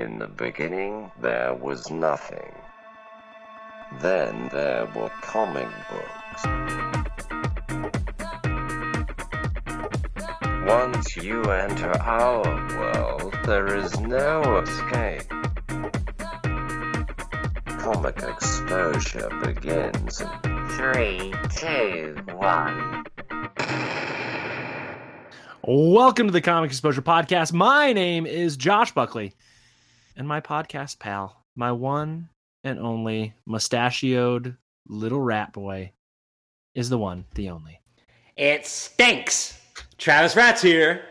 In the beginning, there was nothing. Then there were comic books. Once you enter our world, there is no escape. Comic exposure begins in three, two, one. Welcome to the Comic Exposure Podcast. My name is Josh Buckley, and my podcast pal, my one and only mustachioed little rat boy, is the one, the only. It stinks. Travis Rat's here.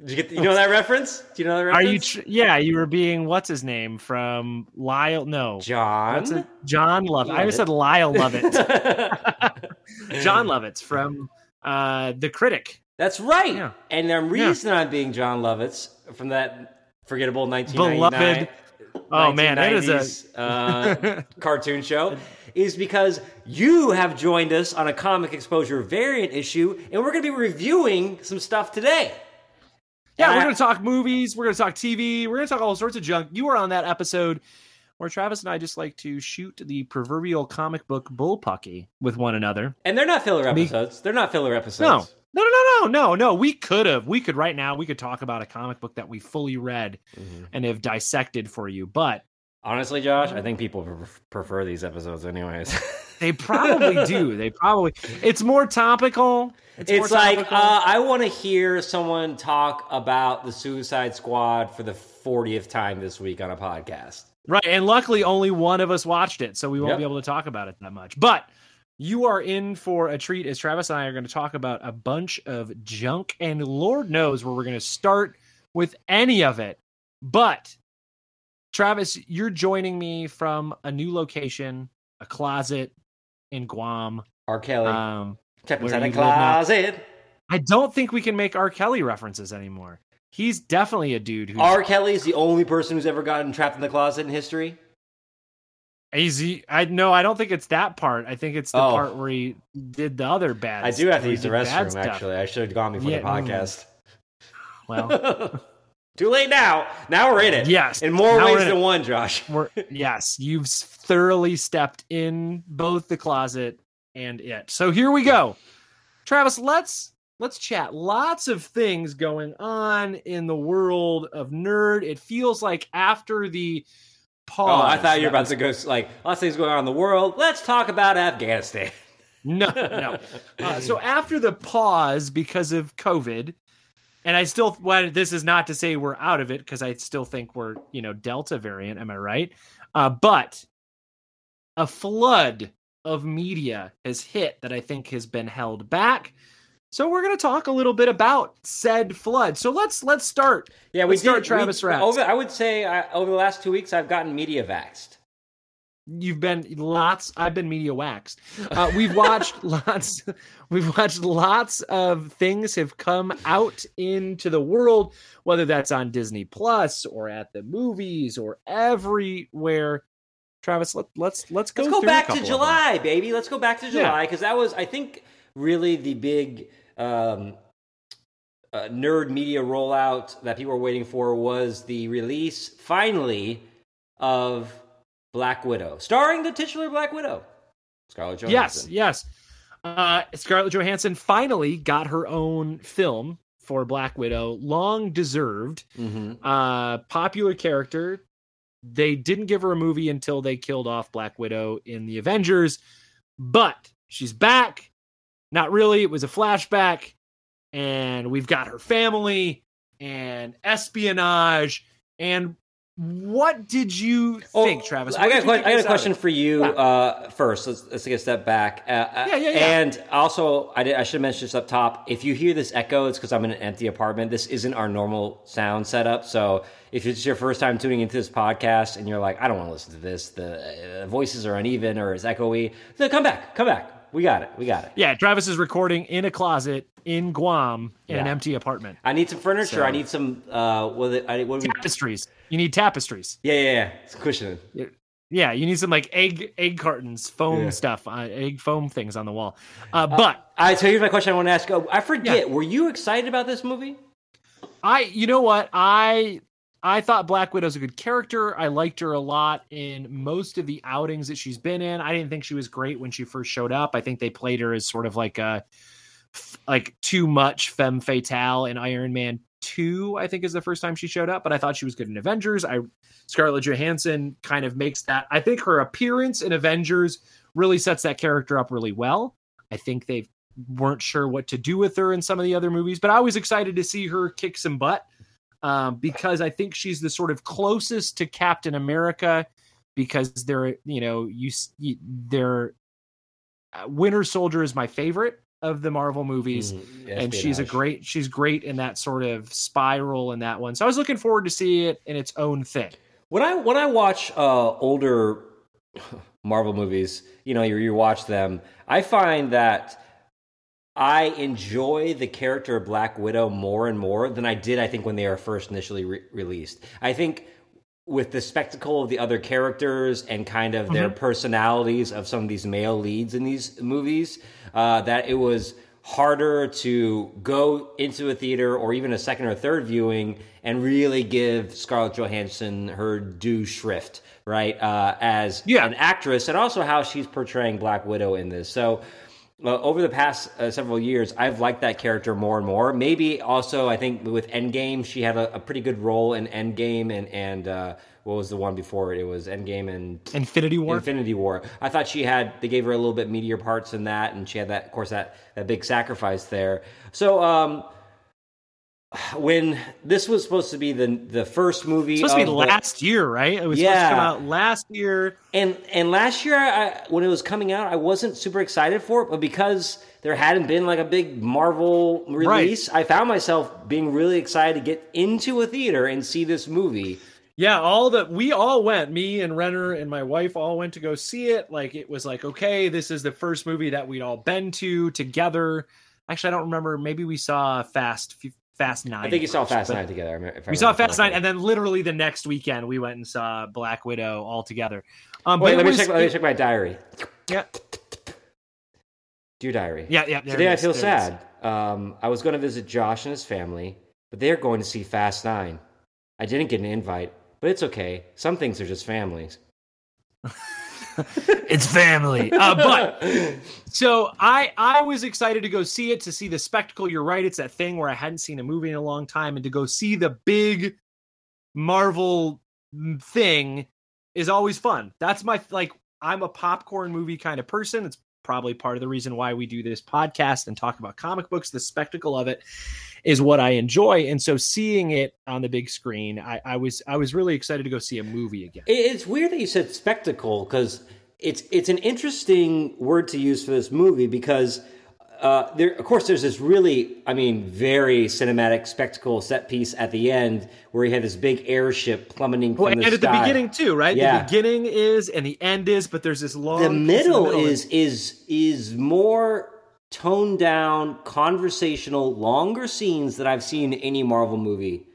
Did you get? The, you know that reference? Do you know that reference? Are you? Tr- yeah, you were being what's his name from Lyle? No, John? It? John Love. I always said Lyle Lovett. Jon Lovitz from uh, the Critic. That's right. Yeah. And the reason I'm being Jon Lovitz from that forgettable 1999 Beloved. Oh man, that is a uh, cartoon show is because you have joined us on a comic exposure variant issue, and we're going to be reviewing some stuff today. Yeah, And we're I- going to talk movies. We're going to talk TV. We're going to talk all sorts of junk. You were on that episode where Travis and I just like to shoot the proverbial comic book bullpucky with one another. And they're not filler episodes. They're not filler episodes. no, no, no, no, no, no. No. We could have. We could right now. We could talk about a comic book that we fully read Mhm. and have dissected for you. But Honestly, Josh, I think people prefer these episodes, anyways. they probably do. They probably. It's more topical. It's, It's, more like topical. uh, I want to hear someone talk about the Suicide Squad for the 40th time this week on a podcast. Right. And luckily, only one of us watched it. So we won't Yep. be able to talk about it that much. But you are in for a treat as Travis and I are going to talk about a bunch of junk. And Lord knows where we're going to start with any of it. But Travis, you're joining me from a new location, a closet in Guam. R. Kelly Um, inside a you live now. closet. I don't think we can make R. Kelly references anymore. He's definitely a dude who's R. Kelly is the only person who's ever gotten trapped in the closet in history. Easy. I no, I don't think it's that part. I think it's the Oh. part where he did the other bad. I do have to use the restroom, actually. I should have gone before Yeah, the mm. podcast. Well, Too late now. Now we're in it. Yes. In more Now ways than it. one, Josh. we're yes, you've thoroughly stepped in both the closet and it. So here we go, Travis. Let's let's chat. Lots of things going on in the world of nerd. It feels like after the pause. Oh, I thought you were about to go like lots of things going on in the world. Let's talk about Afghanistan. No, no. Uh, so after the pause because of COVID, and I still, well, this is not to say we're out of it because I still think we're, you know, Delta variant. Am I right? Uh, but a flood of media has hit that I think has been held back. So we're going to talk a little bit about said flood. So let's let's start. Yeah, we Let's start did- Travis we. Over, I would say I, over the last two weeks, I've gotten media vaxxed. You've been lots. I've been media waxed. Uh, we've watched lots. We've watched lots of things have come out into the world, whether that's on Disney Plus or at the movies or everywhere. Travis, let, let's let's go. Let's go back to. July, baby. Let's go back to July because that was, I think, really the big um, uh, nerd media rollout that people were waiting for was the release finally of Black Widow, starring the titular Black Widow, Scarlett Johansson. yes. Uh, Scarlett Johansson finally got her own film for Black Widow, long deserved. hmm uh popular character they didn't give her a movie until they killed off black widow in the avengers but she's back not really it was a flashback and we've got her family and espionage and what did you think travis Oh, I got, a did you que- think I got a was out of question for you uh, first. Let's, let's take a step back. Uh, Yeah, yeah, yeah. And also, I, did, I should mention this up top. If you hear this echo, it's because I'm in an empty apartment. This isn't our normal sound setup. So if it's your first time tuning into this podcast and you're like, I don't want to listen to this, the uh, voices are uneven or it's echoey, then come back. Come back. We got it. We got it. yeah travis is recording in a closet in guam in an empty apartment I need some furniture. So- I need some. Uh, what? are they- I, what do we, tapestries you need tapestries yeah, yeah, yeah. It's cushioning. Yeah, you need some like egg egg cartons, foam Yeah. stuff, uh, egg foam things on the wall. Uh, but I so here's my question. I want to ask. Oh, I forget. Yeah. Were you excited about this movie? I, you know what, I I thought Black Widow's a good character. I liked her a lot in most of the outings that she's been in. I didn't think she was great when she first showed up. I think they played her as sort of like a like too much femme fatale in Iron Man 2, I think is the first time she showed up, but I thought she was good in Avengers. I Scarlett Johansson kind of makes that I think her appearance in Avengers really sets that character up really well. I think they weren't sure what to do with her in some of the other movies, but I was excited to see her kick some butt um, because I think she's the sort of closest to Captain America because they're, you know, you, you they're uh, Winter Soldier is my favorite of the Marvel movies, mm, and she's a great she's great in that sort of spiral in that one. So I was looking forward to see it in its own thing. When I when I watch uh, older Marvel movies, you know, you you watch them, I find that I enjoy the character of Black Widow more and more than I did, I think, when they were first initially re- released. I think with the spectacle of the other characters and kind of their mm-hmm. personalities of some of these male leads in these movies, uh, that it was harder to go into a theater or even a second or third viewing and really give Scarlett Johansson her due shrift, right? Uh, as yeah. an actress, and also how she's portraying Black Widow in this. So over the past uh, several years, I've liked that character more and more. Maybe also, I think with Endgame, she had a, a pretty good role in Endgame, and and uh, what was the one before it? It was Endgame and Infinity War. Infinity War. I thought she had. They gave her a little bit meatier parts in that, and she had that, of course, that that big sacrifice there. So, um, when this was supposed to be the the first movie, supposed to be the, last year, right? It was yeah. supposed to come out last year, and and last year I, when it was coming out, I wasn't super excited for it, but because there hadn't been like a big Marvel release, right. I found myself being really excited to get into a theater and see this movie. Yeah, all that we all went, me and Renner and my wife all went to go see it. Like it was like, okay, this is the first movie that we'd all been to together. Actually, I don't remember. Maybe we saw Fast Fast Nine. I think you saw Fast Nine together. we saw Fast Nine, and then literally the next weekend we went and saw Black Widow all together. Um, Wait, let me check. Let me check my diary. Yeah. Dear diary. Yeah, yeah. Today I feel sad. Um, I was going to visit Josh and his family, but they're going to see Fast Nine. I didn't get an invite, but it's okay. Some things are just families. it's family. Uh, but so I I was excited to go see it to see the spectacle. You're right. It's that thing where I hadn't seen a movie in a long time, and to go see the big Marvel thing is always fun. That's my like. I'm a popcorn movie kind of person. It's probably part of the reason why we do this podcast and talk about comic books. The spectacle of it is what I enjoy, and so seeing it on the big screen, I, I was I was really excited to go see a movie again. It's weird that you said spectacle because it's it's an interesting word to use for this movie because. Uh, there, of course, there's this really, I mean, very cinematic spectacle set piece at the end where he had this big airship plummeting from well, the and sky. at the beginning too, right? Yeah. The beginning is and the end is, but there's this long. The middle, the middle is is is more toned down, conversational, longer scenes that I've seen in any Marvel movie.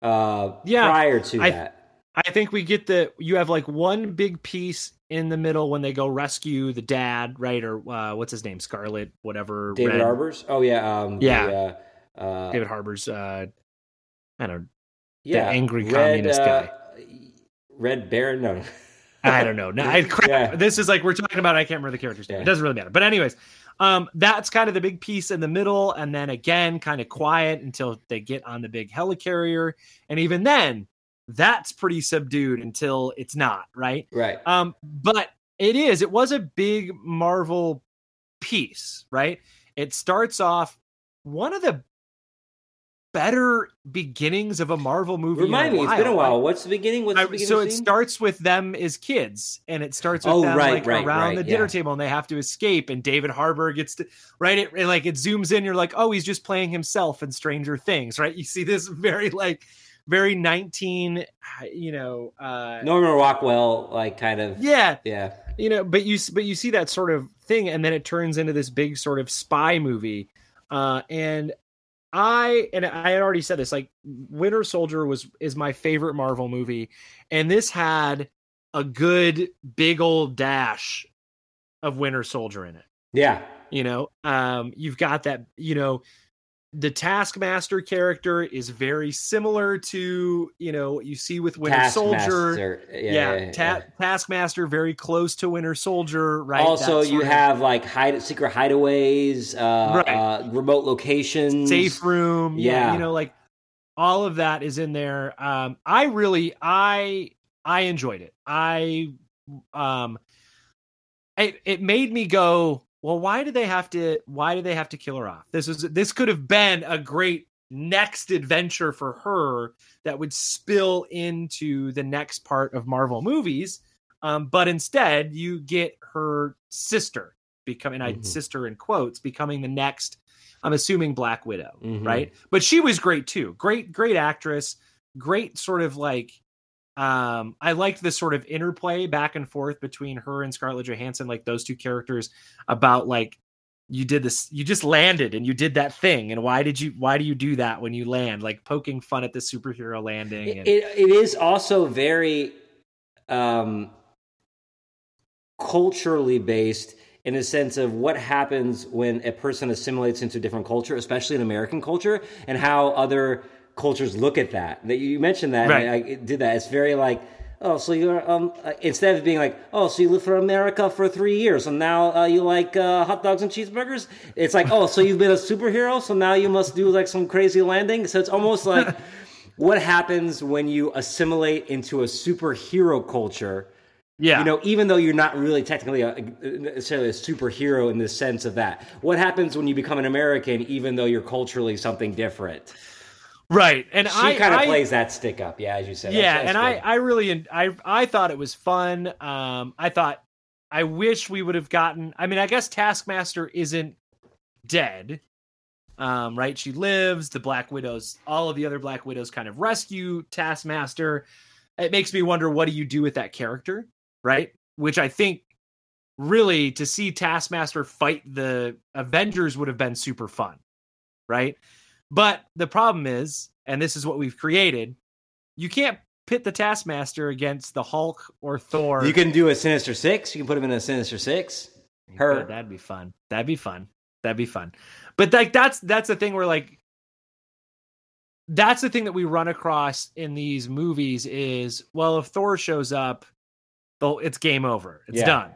Uh, yeah, prior to I, that, I think we get the you have like one big piece in the middle when they go rescue the dad, right? Or uh, what's his name, Scarlet, whatever. David Red. Harbour's. Oh yeah, um, yeah. The, uh, uh, David Harbour's. Uh, I don't. Yeah, the angry Red, communist uh, guy. Red Baron. No. I don't know. No, I, crap. Yeah. This is like we're talking about. I can't remember the character's name. Yeah. It doesn't really matter. But anyways, um, that's kind of the big piece in the middle, and then again, kind of quiet until they get on the big helicarrier, and even then, that's pretty subdued until it's not right. Right. Um, but it is. It was a big Marvel piece, right? It starts off one of the better beginnings of a Marvel movie. Remind me, it's been a while. What's the beginning? What's the beginning so it starts with them as kids, and it starts with oh, them right, like right, around the dinner yeah. table, and they have to escape. And David Harbour gets to right. It, it, like it zooms in. You're like, oh, he's just playing himself in Stranger Things, right? You see this very like very 19 you know uh norman rockwell like kind of yeah yeah you know but you but you see that sort of thing and then it turns into this big sort of spy movie uh and I and I had already said this like Winter Soldier was is my favorite Marvel movie and this had a good big old dash of Winter Soldier in it. Yeah. You know, um you've got that, you know, the Taskmaster character is very similar to you know what you see with Winter Soldier. Taskmaster. Yeah, Yeah, yeah, yeah, Ta- yeah. Taskmaster very close to Winter Soldier, right? Also, you have like hide, secret hideaways, uh, Right. uh, remote locations, safe room, yeah. Yeah. you know, like all of that is in there. Um, I really, I, I enjoyed it. I, um, it, it made me go, well, why do they have to? Why do they have to kill her off? This is this could have been a great next adventure for her that would spill into the next part of Marvel movies. Um, but instead, you get her sister becoming, I Mhm. sister in quotes, becoming the next. I'm assuming Black Widow, Mhm. right? But she was great too. Great, great actress. Great sort of like um I liked this sort of interplay back and forth between her and Scarlett Johansson, like those two characters about like you did this you just landed and you did that thing and why did you why do you do that when you land? Like poking fun at the superhero landing It, and, it, it is also very um, culturally based in a sense of what happens when a person assimilates into a different culture, especially in American culture, and how other cultures look at that. That you mentioned that, Right. I, I did that. It's very like. Oh, so you're um uh, instead of being like, oh, so you lived for America for three years, and now uh, you like uh, hot dogs and cheeseburgers. It's like, oh, so you've been a superhero, so now you must do like some crazy landing. So it's almost like what happens when you assimilate into a superhero culture yeah you know even though you're not really technically a, necessarily a superhero in the sense of that what happens when you become an american even though you're culturally something different right and she kind of plays that stick up yeah as you said. Yeah That's- and that's i i really i i thought it was fun um i thought i wish we would have gotten i mean i guess taskmaster isn't dead um right? She lives the black widows all of the other black widows kind of rescue taskmaster. It makes me wonder what do you do with that character right? Which i think really to see taskmaster fight the avengers would have been super fun right but the problem is and this is what we've created you can't pit the Taskmaster against the Hulk or Thor. you can do a sinister six you can put him in a sinister six her. Yeah, that'd be fun. That'd be fun. That'd be fun. But like that's that's the thing where like that's the thing that we run across in these movies is well if Thor shows up, well it's game over. It's Yeah. done.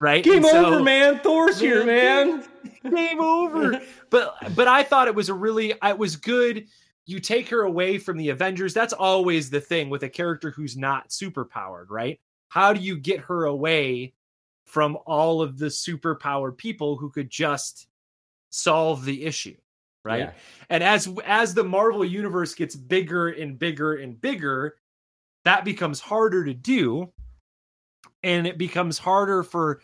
Right? game so- over man thor's here man game over. but but I thought it was a really it was good. You take her away from the Avengers. That's always the thing with a character who's not super powered, right? How do you get her away from all of the super powered people who could just solve the issue, right? Yeah. And as as the Marvel universe gets bigger and bigger and bigger, that becomes harder to do and it becomes harder for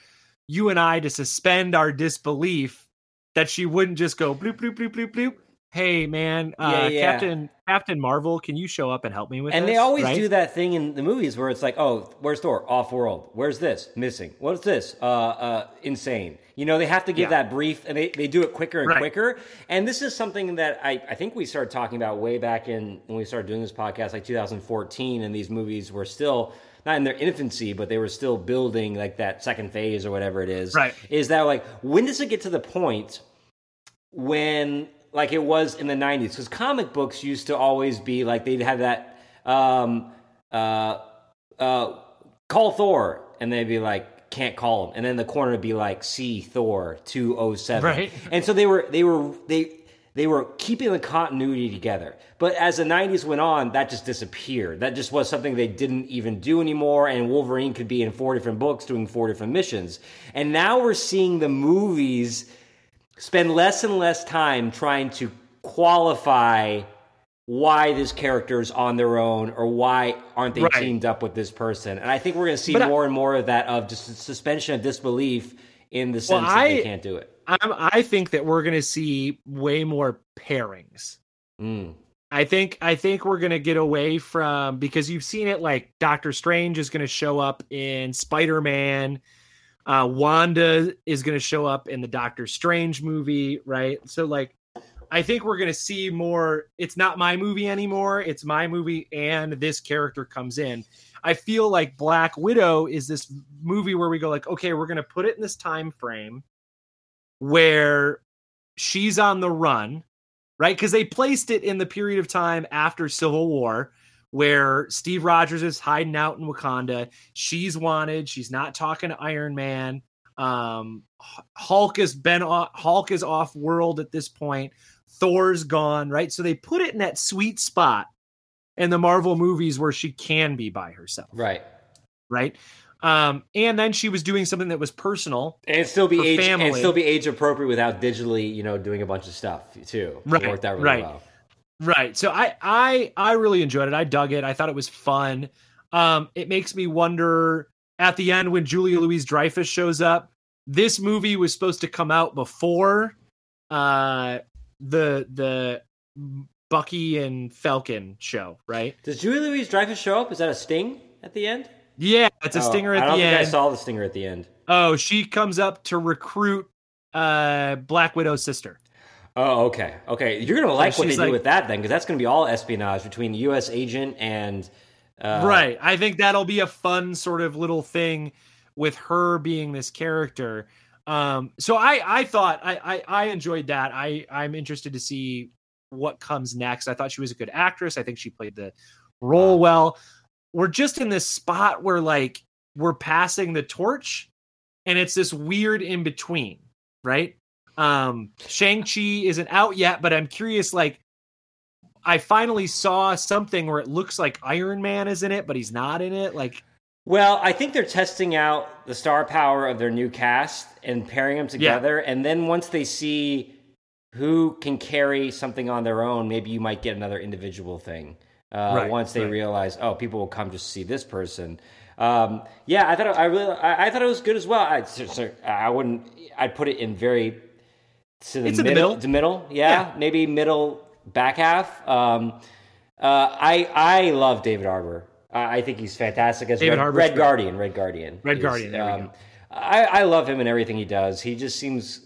you and I to suspend our disbelief that she wouldn't just go bloop bloop bloop bloop bloop. Hey man, uh, Yeah, yeah. Captain Captain Marvel, can you show up and help me with And this? they always Right? do that thing in the movies where it's like, oh, where's Thor? Off world. Where's this? Missing. What's this? Uh, uh, insane. You know, they have to give Yeah. that brief, and they, they do it quicker and Right. quicker. And this is something that I, I think we started talking about way back in when we started doing this podcast, like 2014, and these movies were still not in their infancy, but they were still building like that second phase or whatever it is. Right. Is that like when does it get to the point when like it was in the 90s because comic books used to always be like they'd have that um uh uh call thor and they'd be like can't call him and then the corner would be like see thor 207 Right. and so they were they were they they were keeping the continuity together but as the 90s went on that just disappeared that just was something they didn't even do anymore and wolverine could be in four different books doing four different missions and now we're seeing the movies spend less and less time trying to qualify why this character is on their own or why aren't they Right. teamed up with this person. And I think we're going to see But I- more and more of that of just suspension of disbelief in the sense Well, that they I- can't do it. I'm, I think that we're going to see way more pairings. Mm. I think I think we're gonna get away from because you've seen it like Doctor Strange is gonna show up in Spider Man, uh, Wanda is gonna show up in the Doctor Strange movie, right? So like, I think we're gonna see more. It's not my movie anymore. It's my movie, and this character comes in. I feel like Black Widow is this movie where we go like, okay, we're gonna put it in this time frame where she's on the run right? Because they placed it in the period of time after Civil War where Steve Rogers is hiding out in Wakanda. She's wanted. She's not talking to Iron Man. Um, Hulk has been off, Hulk is off world at this point. Thor's gone, right? So they put it in that sweet spot in the Marvel movies where she can be by herself, Right. right? Um, and then she was doing something that was personal, And still be age and family. still be age appropriate without digitally, you know, doing a bunch of stuff too. It Right, worked out really right. well. Right. So I I I really enjoyed it. I dug it. I thought it was fun. Um it makes me wonder at the end when Julia Louise Dreyfus shows up, this movie was supposed to come out before uh the the Bucky and Falcon show, right? Does Julie Louise Dreyfus show up? Is that a sting at the end? Yeah, it's a Oh, stinger I at don't the think I end. saw the stinger at the end. Oh, she comes up to recruit uh Black Widow's sister. Oh, okay, okay. You're gonna like what they she's do with that then, because that's gonna be all espionage between the U.S. agent and uh, right. I think that'll be a fun sort of little thing with her being this character. Um, so I I thought I, I I enjoyed that. I I'm interested to see what comes next. I thought she was a good actress. I think she played the role well. We're just in this spot where like we're passing the torch and it's this weird in between, right? Um Shang-Chi isn't out yet, but I'm curious like I finally saw something where it looks like Iron Man is in it, but he's not in it. Like, Well, I think they're testing out the star power of their new cast and pairing them together, and then once they see who can carry something on their own, maybe you might get another individual thing. Uh, Right, once they right. realize, oh, people will come just to see this person. Um, yeah, I thought it- I really, I, I thought it was good as well. I, I wouldn't, I'd put it in very to the It's in the middle, middle. the middle, yeah, Yeah. maybe middle back half. Um, uh, I I love David Harbour. I, I think he's fantastic as David Red, Red. Guardian. Red Guardian. Red Guardian, um. I, I love him and everything he does. He just seems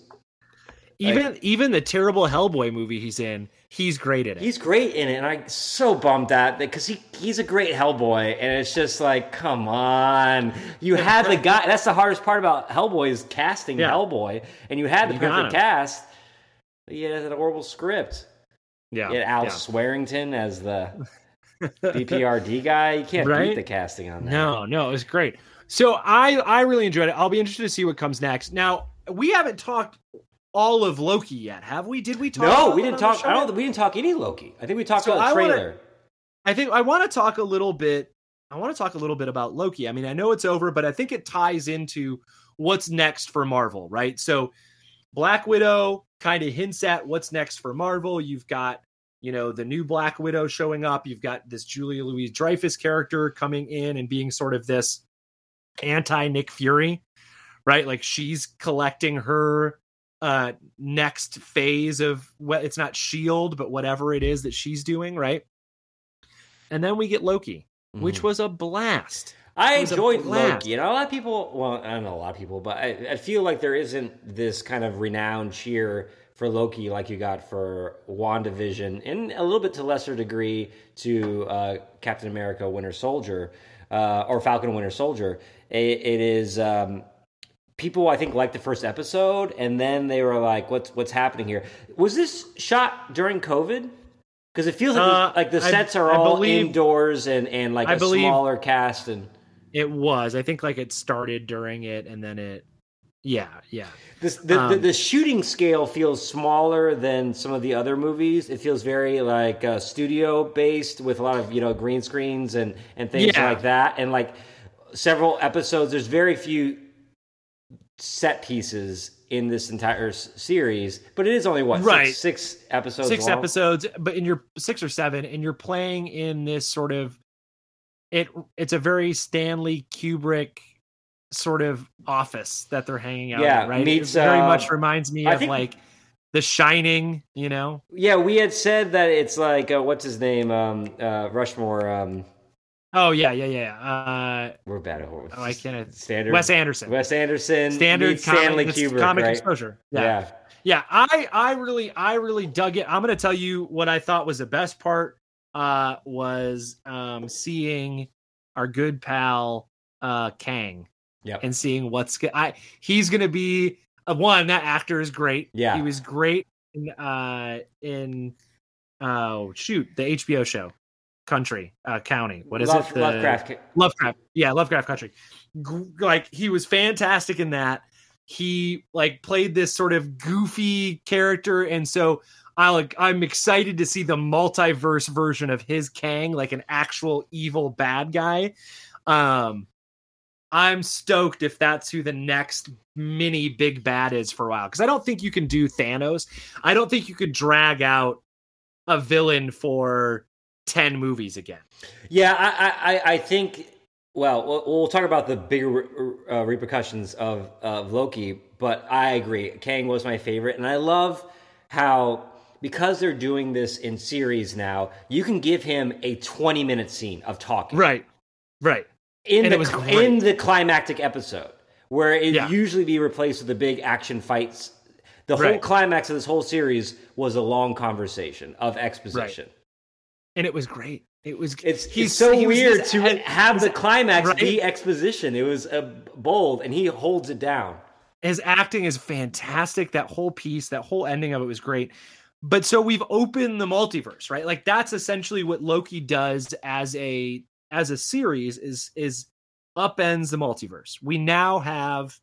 even even the terrible Hellboy movie he's in, he's great in it. he's great in it, and I'm so bummed at that because he he's a great Hellboy, and it's just like, come on, you had the guy. That's the hardest part about Hellboy is casting Yeah. Hellboy, and you had the You perfect cast. but You had a horrible script. yeah, You Al yeah. Swearengen as the BPRD guy. You can't beat the casting on that. No, no, it was great. So I I really enjoyed it. I'll be interested to see what comes next. Now we haven't talked all of Loki yet, have we? Did we talk? No, we didn't talk. I don't. We didn't talk any Loki. I think we talked So about the I wanna- trailer. I think I want to talk a little bit. I want to talk a little bit about Loki. I mean, I know it's over, but I think it ties into what's next for Marvel, right? So, Black Widow kind of hints at what's next for Marvel. You've got, you know, the new Black Widow showing up. You've got this Julia Louise Dreyfus character coming in and being sort of this anti Nick Fury, right? Like she's collecting her uh next phase of well it's not shield but whatever it is that she's doing right and then we get loki which Mhm. was a blast I It was a enjoyed blast. Loki. You know, a lot of people. Well, I don't know a lot of people, but I, I feel like there isn't this kind of renowned cheer for Loki like you got for WandaVision, and a little bit to lesser degree to uh, Captain America: Winter Soldier uh, or Falcon Winter Soldier. It, it is. Um, People, I think, liked the first episode, and then they were like, "What's what's happening here?" Was this shot during COVID? Because it feels like, the- Uh, like the I- sets are I all believe- indoors and, and like I a believe- smaller cast and it was i think like it started during it and then it yeah yeah This, the, the, Um, the shooting scale feels smaller than some of the other movies. It feels very like uh, studio based with a lot of you know green screens and and things Yeah. like that. And like several episodes, there's very few set pieces in this entire s- series. But it is only what Right. six, six episodes. six long? episodes but in your six or seven and you're playing in this sort of it it's a very stanley kubrick sort of office that they're hanging out Yeah, in, right meets, it very uh, much reminds me I of think- like the shining you know Yeah, we had said that it's like uh, what's his name, um, uh, Rushmore. Um, oh yeah yeah yeah uh we're bad at horror. oh i can't Standard. wes anderson Wes Anderson. standard meets Stanley comic, Kubrick, comic right? exposure yeah. yeah. yeah i i really i really dug it i'm gonna tell you what i thought was the best part uh was um seeing our good pal uh kang Yep. and seeing what's i he's gonna be uh, one that actor is great Yeah. he was great in uh in oh shoot the HBO show country uh county what is Love, it the Lovecraft. Lovecraft yeah Lovecraft country like he was fantastic in that he like played this sort of goofy character and so I like I'm excited to see the multiverse version of his Kang like an actual evil bad guy um I'm stoked if that's who the next mini big bad is for a while because I don't think you can do Thanos. I don't think you could drag out a villain for 10 movies again. Yeah, I, I, I think. Well, we'll, we'll talk about the bigger uh, repercussions of, of Loki, but I agree. Kang was my favorite, and I love how because they're doing this in series now, you can give him a twenty minute scene of talking. Right. Right. in And the in the climactic episode where it Yeah. usually be replaced with the big action fights. The whole Right. climax of this whole series was a long conversation of exposition. And it was great. It was It's he's it's so weird to have the climax right? be exposition. It was uh, bold, and he holds it down. his acting is fantastic. That whole piece, that whole ending of it was great. But so we've opened the multiverse, right? Like that's essentially what Loki does as a as a series is is upends the multiverse. We now have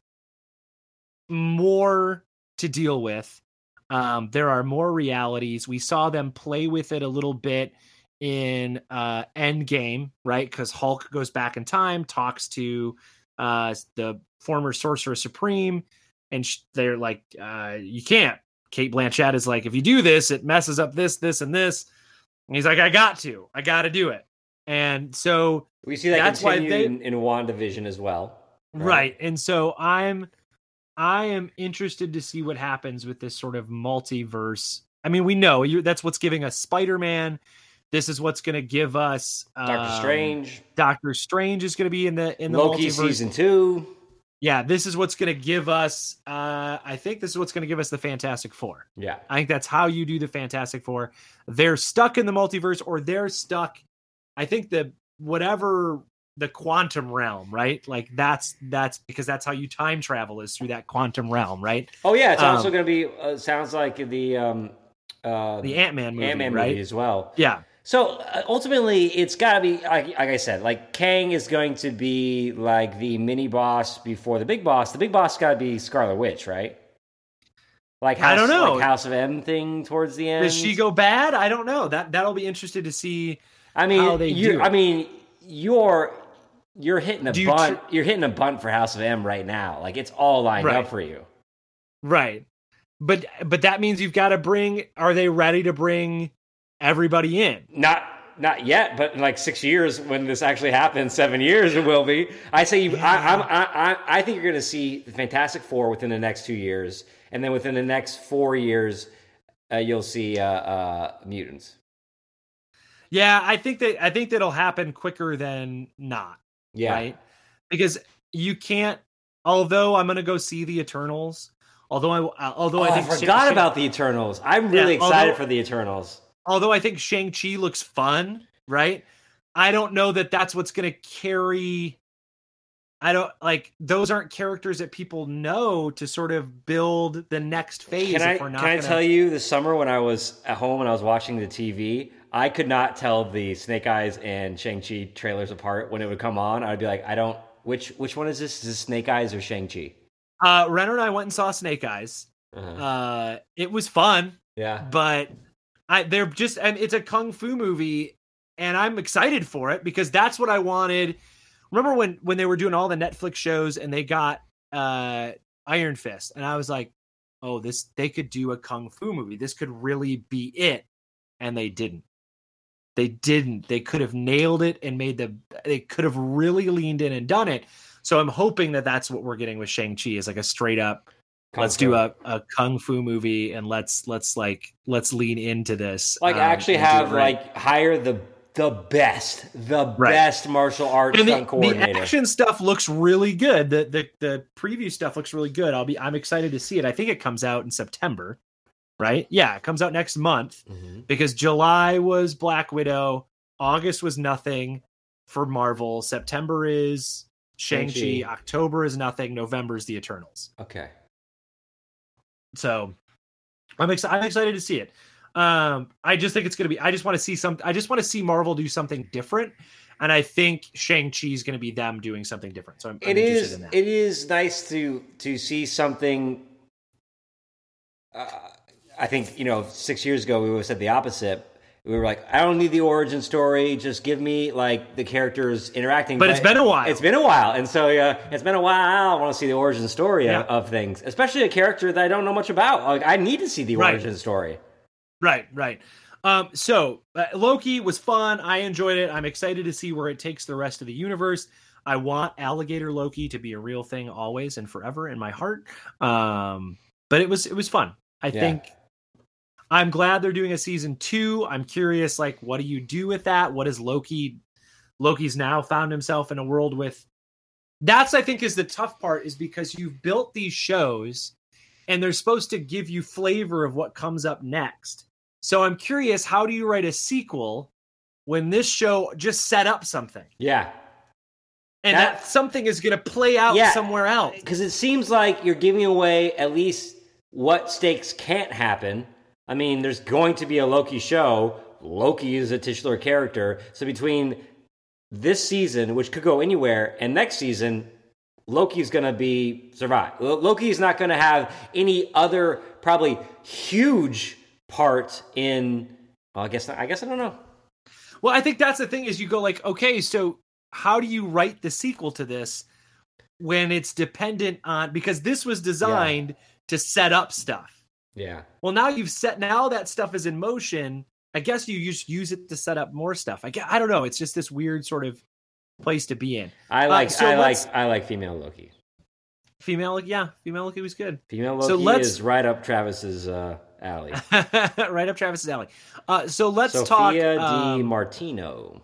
more to deal with. Um, there are more realities. We saw them play with it a little bit in uh Endgame, right? Because Hulk goes back in time, talks to uh the former Sorcerer Supreme, and sh- they're like, uh, you can't. Cate Blanchett is like, if you do this, it messes up this, this, and this. And he's like, I got to, I got to do it. And so We see that That's why they- in, in WandaVision as well. right. and so i'm i am interested to see what happens with this sort of multiverse i mean we know you that's what's giving us spider-man this is what's going to give us Doctor um, Strange, doctor strange is going to be in the in the Loki multiverse season two. yeah this is what's going to give us uh i think this is what's going to give us the fantastic four Yeah, I think that's how you do the Fantastic Four. They're stuck in the multiverse, or they're stuck. I think the whatever the quantum realm, right? Like that's that's because that's how you time travel is through that quantum realm, right? Oh yeah, it's also Um, going to be. Uh, sounds like the um, uh, The Ant Man movie, Ant Man right? movie as well. Yeah, So uh, ultimately, it's got to be like, like I said, like Kang is going to be like the mini boss before the big boss. The big boss got to be Scarlet Witch, right? Like House, I don't know. like House of M thing towards the end. does she go bad? I don't know. That that'll be interested to see. I mean, how they you, do. I mean, you're you're hitting a Do you bunt. tr- you're hitting a bunt for House of M right now. Like it's all lined Right. up for you. Right, but but that means you've got to bring. Are they ready to bring everybody in? Not not yet, but in like six years when this actually happens, seven years it will be. I say you, I, I'm, I, I I think you're going to see the Fantastic Four within the next two years, and then within the next four years, uh, you'll see uh, uh, mutants. Yeah, I think that I think that'll happen quicker than not. Yeah, right? Because you can't. Although I'm gonna go see the Eternals. Although I although Oh, I I, forgot about the Eternals. I'm really Yeah, excited although- for the Eternals. Although I think Shang Chi looks fun, right? I don't know that that's what's gonna carry. I don't like those aren't characters that people know to sort of build the next phase. Can I if can we're not I gonna- tell you the summer when I was at home and I was watching the TV, I could not tell the Snake Eyes and Shang Chi trailers apart when it would come on. I'd be like, I don't. Which which one is this? Is this Snake Eyes or Shang Chi? Uh, Renner and I went and saw Snake Eyes. Uh-huh. Uh, it was fun. yeah. but I they're just and it's a kung fu movie and I'm excited for it because that's what I wanted. Remember when when they were doing all the Netflix shows and they got uh Iron Fist and I was like, "Oh, this they could do a kung fu movie. This could really be it." And they didn't. They didn't. They could have nailed it and made the they could have really leaned in and done it. So I'm hoping that that's what we're getting with Shang-Chi is like a straight up Kung let's Fu. do a, a kung fu movie and let's let's like let's lean into this like um, actually and do have right. like hire the the best the Right. best martial arts and the, stunt the action stuff looks really good the, the the preview stuff looks really good i'll be i'm excited to see it i think it comes out in september right yeah it comes out next month Mhm. because july was black widow august was nothing for marvel september is shang-chi, Shang-Chi. october is nothing november is the eternals Okay. So I'm excited. I'm excited to see it. Um, I just think it's going to be. I just want to see some. I just want to see Marvel do something different, and I think Shang Chi is going to be them doing something different. So I'm, I'm It interested is in that. it is nice to to see something. Uh, I think you know six years ago we would have said the opposite. We were like, I don't need the origin story. Just give me like the characters interacting. But it's been a while. It's been a while, and so yeah, it's been a while. I want to see the origin story Yeah. of, of things, especially a character that I don't know much about. Like, I need to see the Right. origin story. Right, right. Um, so uh, Loki was fun. I enjoyed it. I'm excited to see where it takes the rest of the universe. I want alligator Loki to be a real thing always and forever in my heart. Um, but it was it was fun. I Yeah. think I'm glad they're doing a season two. I'm curious, like, what do you do with that? What is Loki? Loki's now found himself in a world with. That's I think is the tough part is because you've built these shows, and they're supposed to give you flavor of what comes up next. So I'm curious, how do you write a sequel when this show just set up something, Yeah, and That- that, something is going to play out Yeah. somewhere else? because it seems like you're giving away at least what stakes can't happen. I mean, there's going to be a Loki show. Loki is a titular character. So between this season, which could go anywhere, and next season, Loki's going to be survive. Lo- Loki is not going to have any other probably huge part in. Well, I guess I guess I don't know. Well, I think that's the thing is you go like, okay, so how do you write the sequel to this when it's dependent on because this was designed to set up stuff. Yeah. Well, now you've set now that stuff is in motion. I guess you just use it to set up more stuff. I guess, I don't know. It's just this weird sort of place to be in. I like so I like I like female Loki. Female, yeah, female Loki was good. Female Loki So let's- is right up Travis's uh, alley. right up Travis's alley. Uh, so let's Sophia talk. Di um, Martino.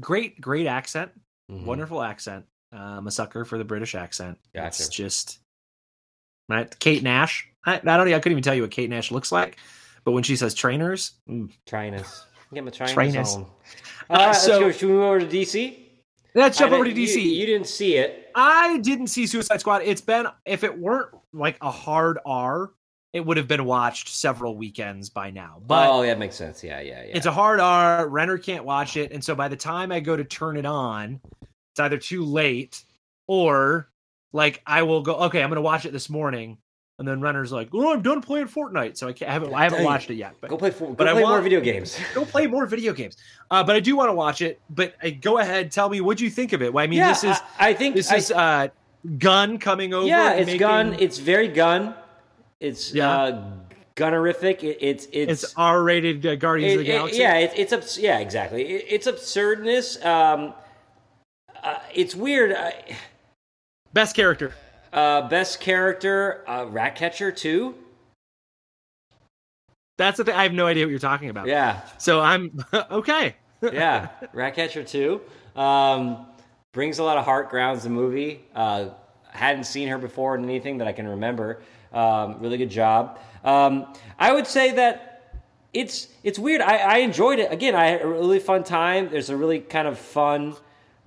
great, great accent, Mhm. wonderful accent. Um, I'm a sucker for the British accent. It's just right. Kate Nash. I, I don't. I couldn't even tell you what Kate Nash looks like, but when she says trainers, mm, Trainers. Get my trainers, Trainers. on. Uh, All right, let's so- go. Should we move over to DC? let's jump over to DC. You, you didn't see it. I didn't see Suicide Squad. It's been if it weren't like a hard R, it would have been watched several weekends by now. But oh, that makes sense. Yeah, yeah, yeah. it's a hard R. Renner can't watch it, and so by the time I go to turn it on, it's either too late or like I will go. Okay, I'm going to watch it this morning, and then Renner's like, "Oh, I'm done playing Fortnite," so I can't. I haven't. I haven't watched it yet. But go play. Go but I play more video games. go play more video games. Uh, but I do want to watch it. But uh, go ahead, tell me what you think of it. Well, I mean, yeah, this is I, I think this I- is uh, Gunn coming over. yeah, it's making- Gunn. It's very Gunn. It's Yeah. uh, gunnerific. It, it's it's It's R-rated uh, Guardians It- of the it- Galaxy. yeah, it, it's abs- yeah, exactly. It, it's absurdness. Um, uh, it's weird. Best character. uh, best character, uh, Ratcatcher 2. That's the thing. I have no idea what you're talking about. Yeah, So I'm okay. yeah, Ratcatcher 2. Um, brings a lot of heart, grounds the movie. Uh, hadn't seen her before in anything that I can remember. Um, really good job. Um, I would say that it's it's weird. I, I enjoyed it. Again, I had a really fun time. There's a really kind of fun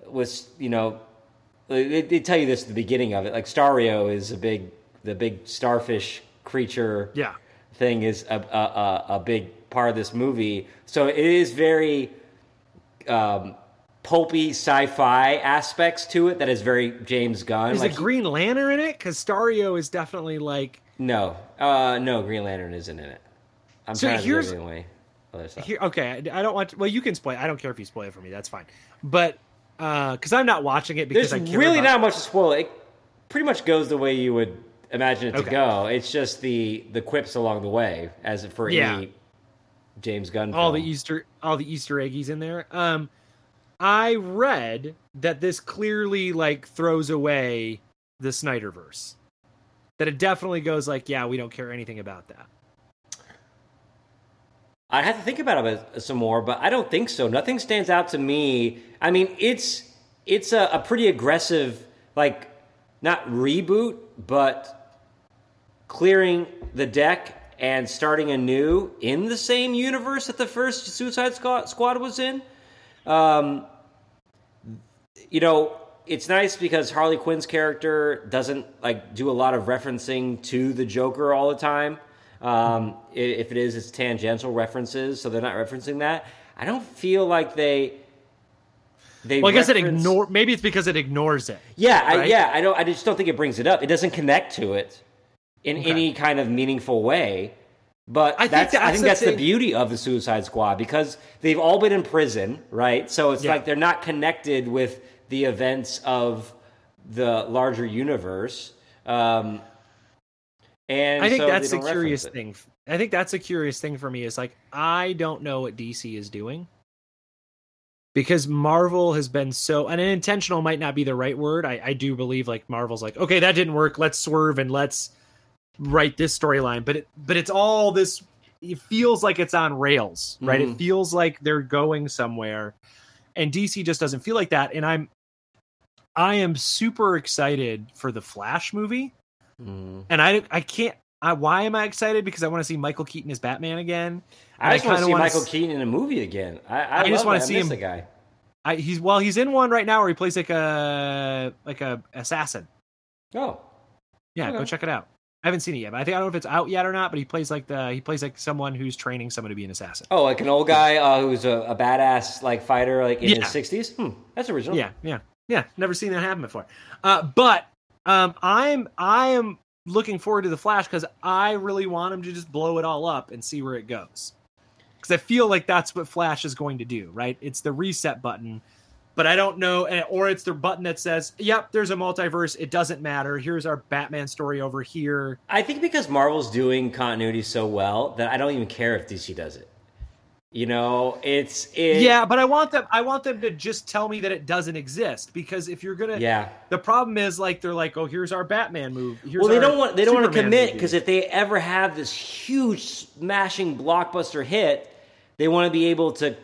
with you know they, they tell you this at the beginning of it. Like Starro is a big the big starfish creature Yeah. thing is a, a, a, a big part of this movie. So it is very um, pulpy sci-fi aspects to it that is very James Gunn. Is Like, the Green Lantern in it? Because Starro is definitely like no, uh, no, Green Lantern isn't in it. I'm So trying to here's- give away other stuff. here. Okay, I, I don't want. To, well, you can spoil. I don't care if you spoil it for me. That's fine. But because I'm not watching it because There's really not much to spoil. It pretty much goes the way you would imagine it to Okay. go. It's just the the quips along the way, as for Yeah. any James Gunn. all the. Easter all the Easter eggies in there. Um, I read that this clearly like throws away the Snyderverse. That it definitely goes like, yeah, we don't care anything about that. I have to think about it some more, but I don't think so. Nothing stands out to me. I mean, it's it's a, a pretty aggressive, like not reboot, but clearing the deck and starting anew in the same universe that the first Suicide Squad was in. Um, you know, it's nice because Harley Quinn's character doesn't like do a lot of referencing to the Joker all the time. Um, if it is, it's tangential references, so they're not referencing that. I don't feel like they. They Well, I guess it ignore. Maybe it's because it ignores it. Yeah, I, yeah. I don't. I just don't think it brings it up. It doesn't connect to it in Okay. any kind of meaningful way. But I think that's, I think the that's the thing- beauty of the Suicide Squad because they've all been in prison, right? So it's Yeah. like they're not connected with the events of the larger universe. Um, and I think so that's the curious thing. I think that's a curious thing for me is like I don't know what DC is doing because Marvel has been so and intentional might not be the right word. I, I do believe like Marvel's like okay that didn't work. Let's swerve and let's write this storyline. But it but it's all this. It feels like it's on rails, right? Mhm. It feels like they're going somewhere, and DC just doesn't feel like that. And I'm I am super excited for the Flash movie Mm. and I I can't. I, why am I excited? Because I want to see Michael Keaton as Batman again. I just want to see Michael s- Keaton in a movie again. I, I, I just wanna see him- The guy. I, he's well, he's in one right now where he plays like a like a assassin. Oh, Yeah, go check it out. I haven't seen it yet, but I think I don't know if it's out yet or not. But he plays like the he plays like someone who's training someone to be an assassin. oh, like an old guy uh, who's a, a badass like fighter, like in Yeah. his sixties. Hmm, that's original. Yeah, yeah, yeah. Never seen that happen before. Uh, but um, I'm I am looking forward to the Flash because I really want him to just blow it all up and see where it goes. Because I feel like that's what Flash is going to do, right? It's the reset button, but I don't know, eh, or it's the button that says, "Yep, there's a multiverse. It doesn't matter. Here's our Batman story over here." I think because Marvel's doing continuity so well that I don't even care if DC does it. You know, it's it, yeah, but I want them. I want them to just tell me that it doesn't exist because if you're gonna, yeah. The problem is like they're like, "Oh, here's our Batman move." Here's Well, they don't want they don't want to commit because if they ever have this huge smashing blockbuster hit, they want to be able to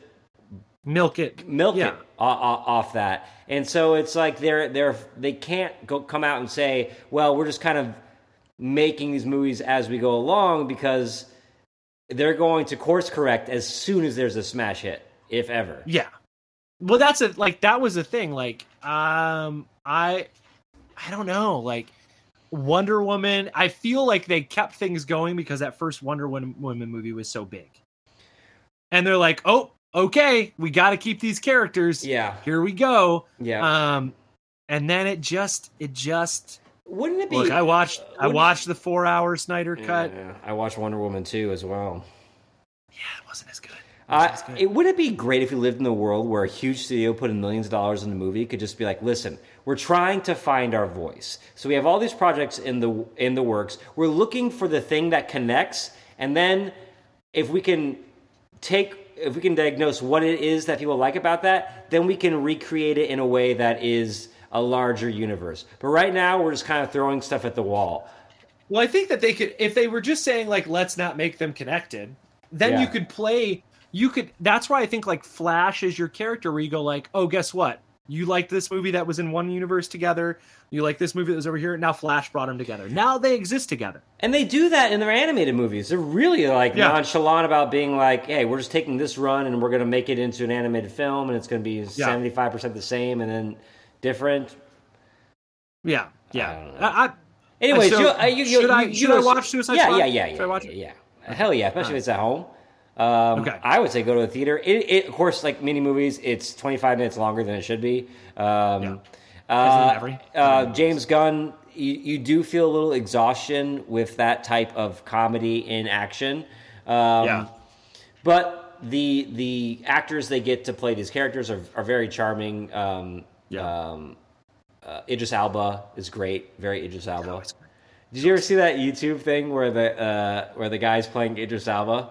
milk it. milk Yeah. it off that. And so it's like they're they're they can't go come out and say, well, we're just kind of making these movies as we go along because they're going to course correct as soon as there's a smash hit, if ever. Yeah. Well, that's a like that was the thing. Like, um, I, I don't know. Like, Wonder Woman. I feel like they kept things going because that first Wonder Woman Woman movie was so big, and they're like, oh, okay, we got to keep these characters. Yeah, Here we go. yeah. Um, and then it just, it just. Wouldn't it be? Look, I watched, I wouldn't- watched the four-hour Snyder Yeah, cut. yeah. I watched Wonder Woman too as well. Yeah, it wasn't as good. Uh, That's good. it would it be great if we lived in a world where a huge studio putting millions of dollars in a movie could just be like, listen, we're trying to find our voice. So we have all these projects in the in the works. We're looking for the thing that connects, and then if we can take if we can diagnose what it is that people like about that, then we can recreate it in a way that is a larger universe. But right now, we're just kind of throwing stuff at the wall. Well, I think that they could, if they were just saying like, let's not make them connected, then Yeah. you could play. You could. That's why I think like Flash is your character, where you go like, oh, guess what? You like this movie that was in one universe together. You like this movie that was over here. Now Flash brought them together. Now they exist together. And they do that in their animated movies. They're really like Yeah. nonchalant about being like, "Hey, we're just taking this run and we're going to make it into an animated film, and it's going to be five percent the same and then different." Yeah, yeah. I. I, Anyways, So, you, uh, you, you, should I- you- should I watch Suicide yeah, Squad? Yeah, yeah, yeah, Should I watch yeah, it? yeah. Hell yeah, especially if it's at home. Um, Okay. I would say go to a theater. It, it, of course, like mini movies, it's twenty five minutes longer than it should be. Um, Yeah. uh, every- uh, James Gunn, you, you do feel a little exhaustion with that type of comedy in action. Um, Yeah. But the the actors they get to play these characters are, are very charming. Um, Yeah. um, uh, Idris Elba is great, very Idris Elba. it's. Did you ever see that YouTube thing where the uh, where the guy's playing Idris Elba?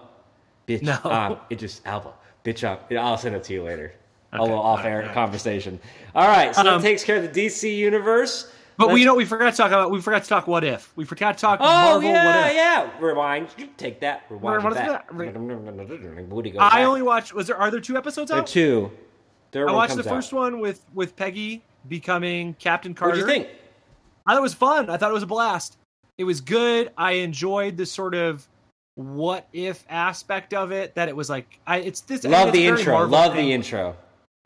Bitch, No. um, Idris Elba. Bitch, um, I'll send it to you later. A little off-air conversation. All right, so Um, that takes care of the DC universe. but Let's- we know we forgot to talk about. We forgot to talk. What if we forgot to talk Oh Marvel? yeah, what if? yeah. Rewind. You Take that. Rewind. What it is that? I only watched. Was there? Are there two episodes There out? two. Third I watched the first out. one with with Peggy becoming Captain Carter. What do you think? I thought it was fun. I thought it was a blast. It was good. I enjoyed the sort of what if aspect of it. That it was like I. It's this. Love it's the intro. Marvel Love thing. the intro.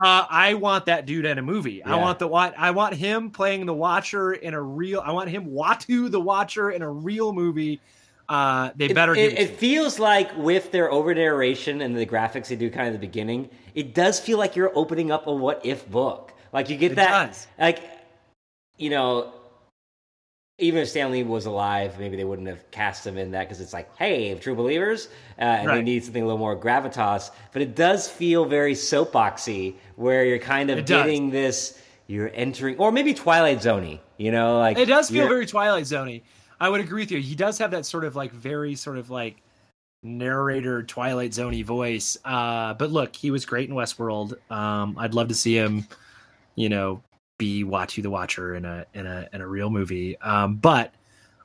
Uh, I want that dude in a movie. I want the what I want him playing the Watcher in a real. I want him Uatu the Watcher in a real movie. Uh, they better. It, it, it feels like with their over narration and the graphics they do kind of the beginning, it does feel like you're opening up a what if book. Like you get It that, does. like you know, even if Stan Lee was alive, maybe they wouldn't have cast him in that because it's like, hey, true believers, uh, and they Right. need something a little more gravitas. But it does feel very soapboxy, where you're kind of It does. getting this. You're entering, or maybe Twilight Zoney. You know, like It does feel very Twilight Zoney. I would agree with you. He does have that sort of like very sort of like narrator Twilight Zoney voice. Uh, but look, he was great in Westworld. Um, I'd love to see him, you know, be Watchy the Watcher in a in a in a real movie. Um, but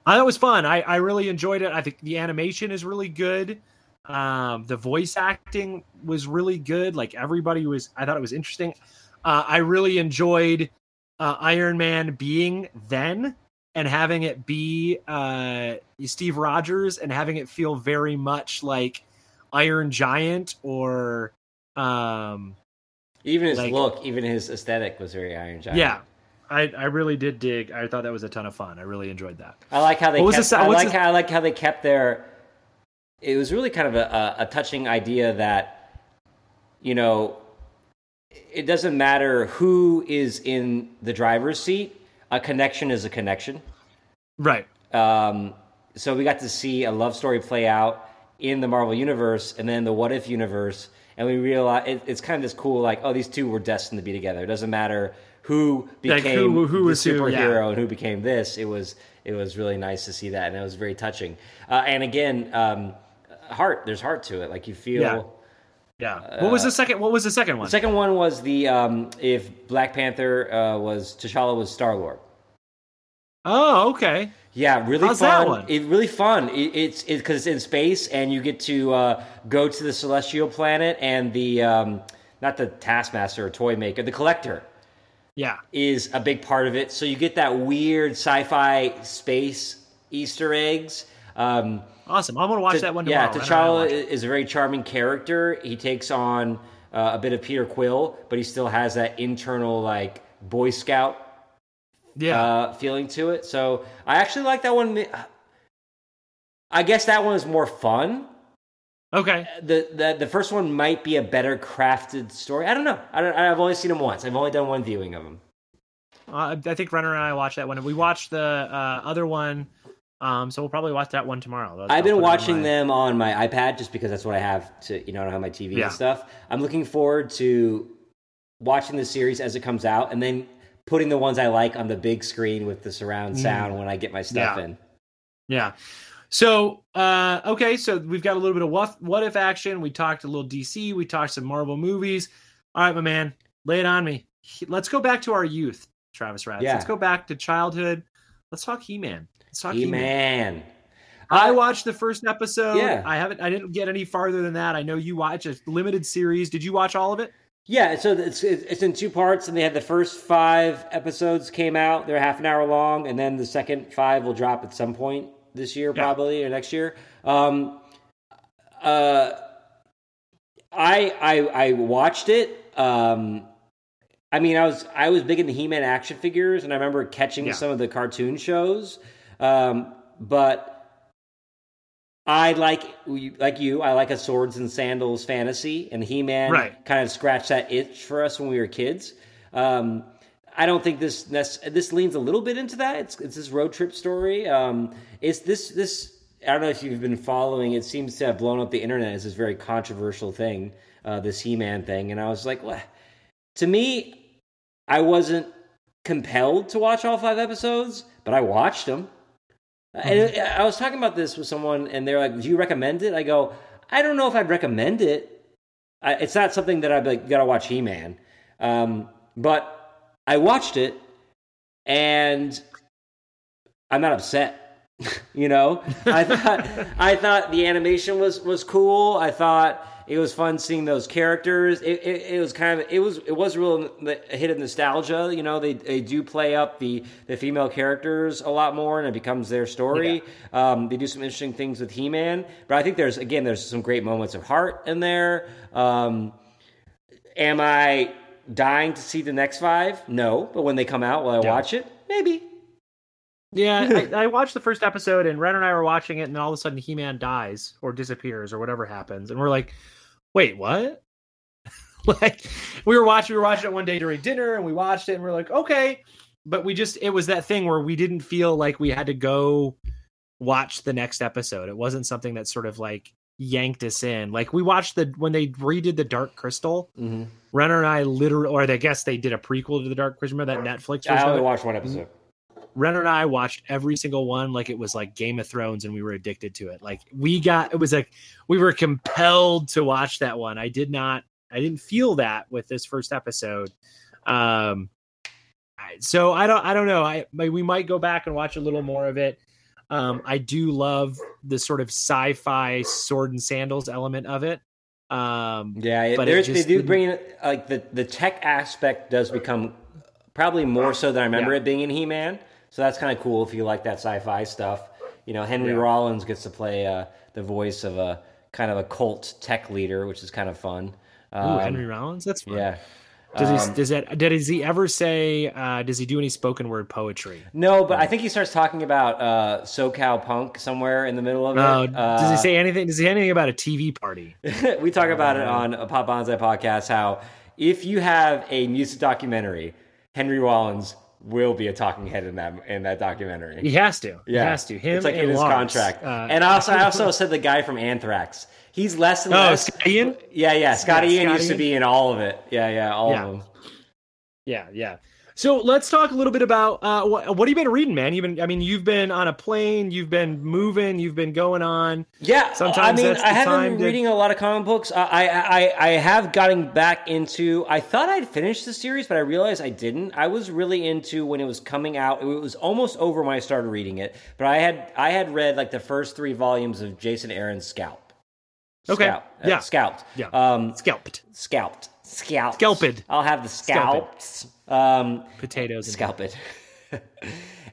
I thought was fun. I, I really enjoyed it. I think the animation is really good. Um, the voice acting was really good. Like everybody was, I thought it was interesting. Uh, I really enjoyed uh, Iron Man being then and having it be uh, Steve Rogers and having it feel very much like Iron Giant or um, even his like- look, even his aesthetic was very Iron Giant. yeah. I, I really did dig. I thought that was a ton of fun. I really enjoyed that. I like how they What was kept, the I like the- how I like how they kept their. It was really kind of a, a, a touching idea that, you know, it doesn't matter who is in the driver's seat. A connection is a connection. Right. Um, so we got to see a love story play out in the Marvel universe, and then the What If universe, and we realize it, it's kind of this cool, like, oh, these two were destined to be together. It doesn't matter who Like, became who- who the was who, superhero yeah. and who became this. It was it was really nice to see that, and it was very touching. Uh, and again, um, heart. There's heart to it. Like you feel. Yeah. Yeah. What was the second? What was the second one? The second one was the um, if Black Panther uh, was T'Challa was Star Lord. Oh, okay. Yeah, really How's fun. one? It really fun. It, it's because it's in space and you get to uh, go to the celestial planet and the um, not the Taskmaster or Toy Maker, the Collector Yeah. is a big part of it. So you get that weird sci-fi space Easter eggs. Um, Awesome. I'm gonna watch T- that one yeah, tomorrow. I don't know how to T'Challa is a very charming character. He takes on uh, a bit of Peter Quill, but he still has that internal like Boy Scout Yeah. uh, feeling to it. So I actually like that one. I guess that one is more fun. okay. The, the the first one might be a better crafted story. I don't know. I don't, I've only seen them once. I've only done one viewing of them. Uh, I think Renner and I watched that one. We watched the uh, other one. Um, so we'll probably watch that one tomorrow. I'll I've been on watching my- them on my iPad just because that's what I have to, you know, I have my TV Yeah. and stuff. I'm looking forward to watching the series as it comes out and then putting the ones I like on the big screen with the surround sound when I get my stuff Mm. Yeah. in. Yeah. So, uh, okay, so we've got a little bit of what, what if action. We talked a little DC. We talked some Marvel movies. All right, my man, lay it on me. Let's go back to our youth, Travis Rad. Yeah. Let's go back to childhood. Let's talk He Man. Let's talk He Man. I watched the first episode. Yeah. I haven't. I didn't get any farther than that. I know you watch a limited series. Did you watch all of it? Yeah, so it's it's in two parts, and they had the first five episodes came out. They're half an hour long, and then the second five will drop at some point this year, Yeah. probably or next year. Um, uh, I I I watched it. Um, I mean, I was I was big into He-Man action figures, and I remember catching Yeah. some of the cartoon shows. Um, but I like like you. I like a swords and sandals fantasy, and He Man Right. kind of scratched that itch for us when we were kids. Um, I don't think this this leans a little bit into that. It's it's this road trip story. Um, it's this this. I don't know if you've been following. It seems to have blown up the internet as this very controversial thing. Uh, this He Man thing, and I was like, what? To me, I wasn't compelled to watch all five episodes, but I watched them. And I was talking about this with someone, and they're like, "Do you recommend it?" I go, "I don't know if I'd recommend it. I, it's not something that I'd like, gotta watch He Man." Um, but I watched it, and I'm not upset. you know, I thought I thought the animation was was cool. I thought it was fun seeing those characters. It, it, it was kind of it was it was real a hit of nostalgia. You know, they they do play up the the female characters a lot more, and it becomes their story. Um, they do some interesting things with He Man, but I think there's again there's some great moments of heart in there. Um, am I dying to see the next five? No, but when they come out, will I Yeah. watch it? Maybe. Yeah, I, I watched the first episode, and Ren and I were watching it, and then all of a sudden, He Man dies or disappears or whatever happens, and we're like, "Wait, what?" like we were watching, we were watching it one day during dinner, and we watched it, and we're like, "Okay," but we just it was that thing where we didn't feel like we had to go watch the next episode. It wasn't something that sort of like yanked us in. Like we watched the when they redid the Dark Crystal. Mm-hmm. Renner and I literally, or I guess they did a prequel to the Dark Crystal, remember that Netflix. I version only watched one episode. Renner and I watched every single one like it was like Game of Thrones and we were addicted to it. Like we got it was like we were compelled to watch that one. I did not I didn't feel that with this first episode. Um so I don't I don't know. I we might go back and watch a little more of it. Um I do love the sort of sci-fi sword and sandals element of it. Um Yeah, it, But it there's, they do bring in like the the tech aspect does become probably more so than I remember Yeah. it being in He Man. So that's kind of cool if you like that sci-fi stuff. You know, Henry Yeah. Rollins gets to play uh, the voice of a kind of a cult tech leader, which is kind of fun. ooh, Um, Henry Rollins, that's fun. Yeah. Does he Um, does that does he ever say uh does he do any spoken word poetry? No, but I think he starts talking about uh, SoCal punk somewhere in the middle of it. Oh, does he Uh, say anything? Does he say anything about a TV party? we talk about it on a Pop Bonsai podcast how if you have a music documentary, Henry Rollins will be a talking head in that in that documentary. He has to. Yeah. He has to. Him it's like in his Lars. contract. Uh, and also, I also said the guy from Anthrax. He's less and oh, less. Scott Ian. Yeah, yeah. Scott Yeah, Ian Scott used to be in all of it. Yeah, yeah, all Yeah. of them. Yeah, yeah. So let's talk a little bit about uh, what, what have you been reading, man? You've been, I mean, you've been on a plane, you've been moving, you've been going on. Yeah, Sometimes I mean, I haven't been to- reading a lot of comic books. I, I, I, I have gotten back into. I thought I'd finished the series, but I realized I didn't. I was really into when it was coming out. It was almost over when I started reading it, but I had I had read like the first three volumes of Jason Aaron's Scalp. Okay, Scalp. Uh, yeah. scalped. Yeah. um, Scalped scalped, scalped, Scalped. I'll have the Scalped. scalps. Um, potatoes. And scalp it.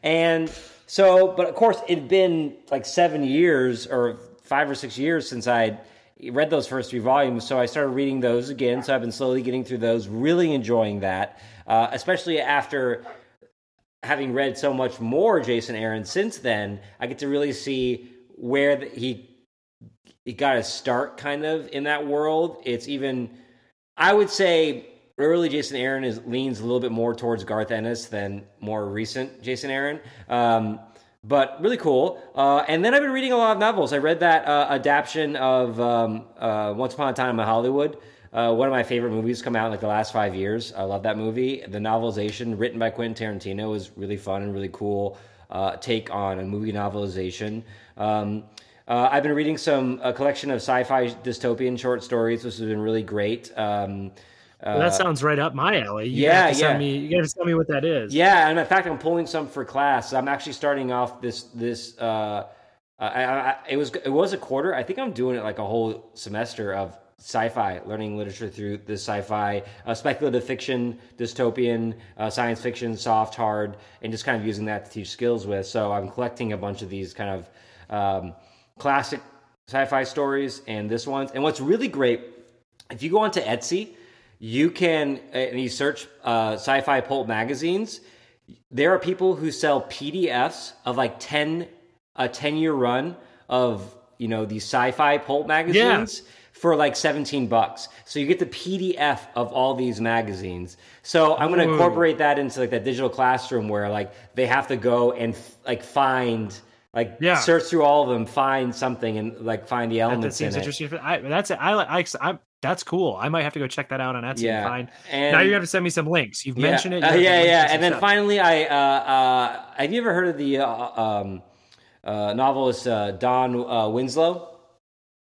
and so, but of course, it'd been like seven years or five or six years since I'd read those first three volumes. So I started reading those again. So I've been slowly getting through those, really enjoying that, uh, especially after having read so much more Jason Aaron since then. I get to really see where the, he he got to start kind of in that world. It's even, I would say, early Jason Aaron is leans a little bit more towards Garth Ennis than more recent Jason Aaron. Um, but really cool. Uh, and then I've been reading a lot of novels. I read that uh, adaptation of um, uh, Once Upon a Time in Hollywood. Uh, one of my favorite movies come out in like the last five years. I love that movie. The novelization written by Quentin Tarantino was really fun and really cool uh, take on a movie novelization. Um, uh, I've been reading some a collection of sci-fi dystopian short stories, which has been really great. Um, Well, that sounds right up my alley. You yeah, have to yeah. Me, you got to tell me what that is. yeah, and in fact, I'm pulling some for class. I'm actually starting off this this. Uh, I, I, I- it was it was a quarter. I think I'm doing it like a whole semester of sci-fi, learning literature through the sci-fi, uh, speculative fiction, dystopian, uh, science fiction, soft, hard, and just kind of using that to teach skills with. So I'm collecting a bunch of these kind of um, classic sci-fi stories and this one's. And what's really great, if you go onto Etsy, you can and you search uh, sci-fi pulp magazines. There are people who sell PDFs of like ten a ten year run of you know these sci-fi pulp magazines for like seventeen bucks. So you get the PDF of all these magazines. So I'm going to incorporate that into like that digital classroom where like they have to go and like find like Yeah. search through all of them, find something, and like find the that, elements that seems in it. interesting. I, that's it. I like. I, I, that's cool. I might have to go check that out on Etsy Yeah. and find. And- now you have to send me some links. You've mentioned it. you Uh, yeah, yeah. some And then finally, I uh, uh, have you ever heard of the uh, um, uh, novelist uh, Don uh, Winslow?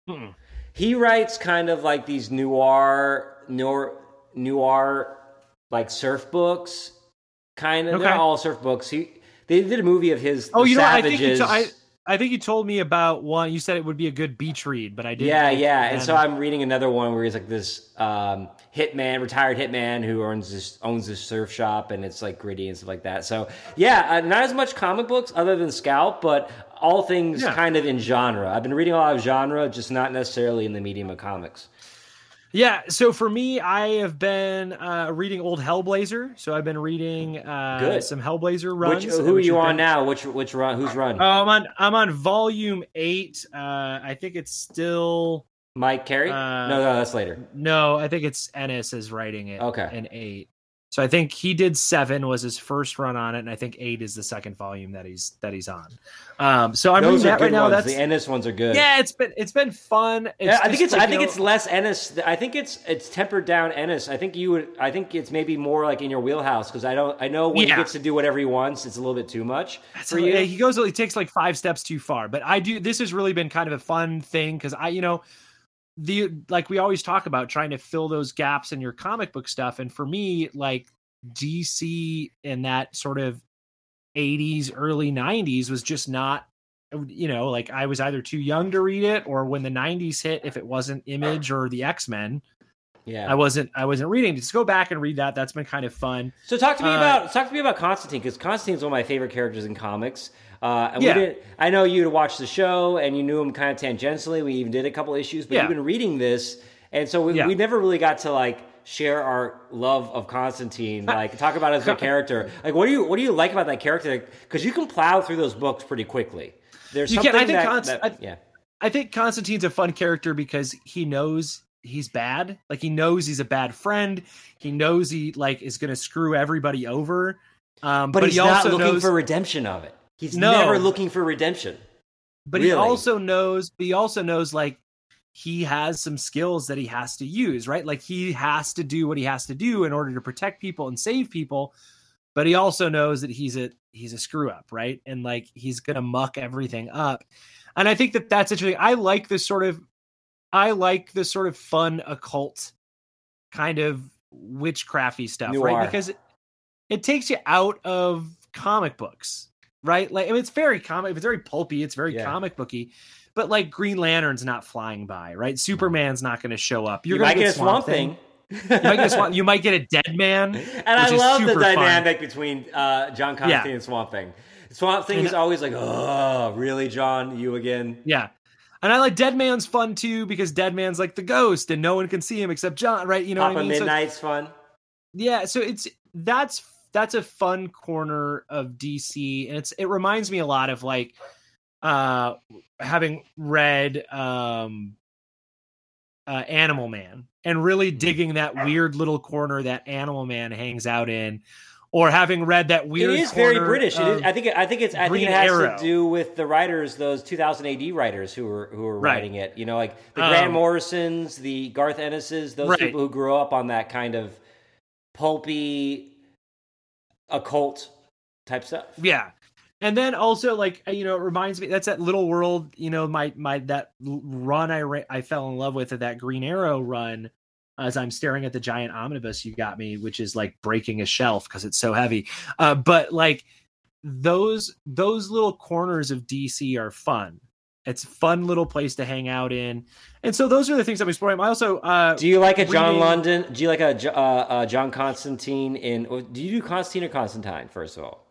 Mm-mm. He writes kind of like these noir, noir, noir, like surf books. Kind of, they're all surf books. He they did a movie of his. Oh, you know, I think you to- I, I think you told me about one. You said it would be a good beach read, but I didn't. Yeah, yeah. And so I'm reading another one where he's like this um, hitman, retired hitman who owns this owns this surf shop, and it's like gritty and stuff like that. So yeah, uh, not as much comic books other than Scalp, but all things Yeah. kind of in genre. I've been reading a lot of genre, just not necessarily in the medium of comics. Yeah, so for me, I have been uh, reading old Hellblazer. So I've been reading uh, Good. some Hellblazer runs. Which who are you on been- now? Which which run? Who's run? Oh, I'm on. I'm on volume eight. Uh, I think it's still Mike Carey? uh, no, no, that's later. no. I think it's Ennis is writing it. Okay. in eight. So I think he did seven was his first run on it, and I think eight is the second volume that he's that he's on. Um, so I'm Those reading that right now. That's the Ennis ones are good. yeah. It's been it's been fun. It's Yeah, I think it's like, I think know- it's less Ennis. I think it's it's tempered down Ennis. I think you would. I think it's maybe more like in your wheelhouse because I don't. I know when Yeah. he gets to do whatever he wants, it's a little bit too much That's for a- you. yeah, he goes he takes like five steps too far but i do this has really been kind of a fun thing because i you know the like we always talk about trying to fill those gaps in your comic book stuff and for me like dc in that sort of 80s early 90s was just not you know like i was either too young to read it or when the 90s hit if it wasn't image or the x-men yeah. i wasn't i wasn't reading just go back and read that that's been kind of fun So talk to me Uh, about talk to me about Constantine because Constantine's one of my favorite characters in comics. Uh, and Yeah. we did. I know you to watch the show and you knew him kind of tangentially. We even did a couple issues, but Yeah. you've been reading this, and so we, Yeah. we never really got to like share our love of Constantine. Like talk about it as a character. Like what do you what do you like about that character? Because you can plow through those books pretty quickly. There's You something can- I think that, Const- that- I- yeah. I think Constantine's a fun character because he knows he's bad. Like he knows he's a bad friend. He knows he like is going to screw everybody over. Um, But, but, he's he not also looking knows, for redemption of it. He's No. never looking for redemption. but he also knows. But he also knows like he has some skills that he has to use. Right, like he has to do what he has to do in order to protect people and save people. But he also knows that he's a he's a screw up, right? And like he's gonna muck everything up. And I think that that's interesting. I like this sort of I like this sort of fun occult kind of witchcrafty stuff, Noir. right? Because it, it takes you out of comic books, right? Like I mean, it's very comic, it's very pulpy, it's very Yeah. comic booky. But like Green Lantern's not flying by, right? Superman's not going to show up. You're you gonna might get a swamp thing. You might get a swamp. You might get a dead man. And I love the super fun. dynamic between uh, John Constantine and Swamp Thing. Swamp Thing And- is always like, oh, really, John? You again? Yeah. And I like Dead Man's fun too because Dead Man's like the ghost and no one can see him except John, right? You know Papa what I mean? So- Midnight's fun. yeah, so it's that's that's a fun corner of DC and it's it reminds me a lot of like uh having read um uh Animal Man and really Mm-hmm. digging that weird little corner that Animal Man hangs out in or having read that weird it is very British. It is, I think. It, I think it's. I think it has Arrow. to do with the writers, those 2000 AD writers who were who were Right. writing it. You know, like the Grant Um, Morrisons, the Garth Ennises, those Right. people who grew up on that kind of pulpy, occult type stuff. Yeah. And then also like you know it reminds me that's that little world you know my my that run I ra- I fell in love with at that Green Arrow run as I'm staring at the giant omnibus you got me which is like breaking a shelf because it's so heavy uh but like those those little corners of DC are fun it's a fun little place to hang out in and so those are the things I'm exploring I also uh Do you like a John reading- London? Do you like a uh, uh, John Constantine in? Do you do Constantine or Constantine? First of all,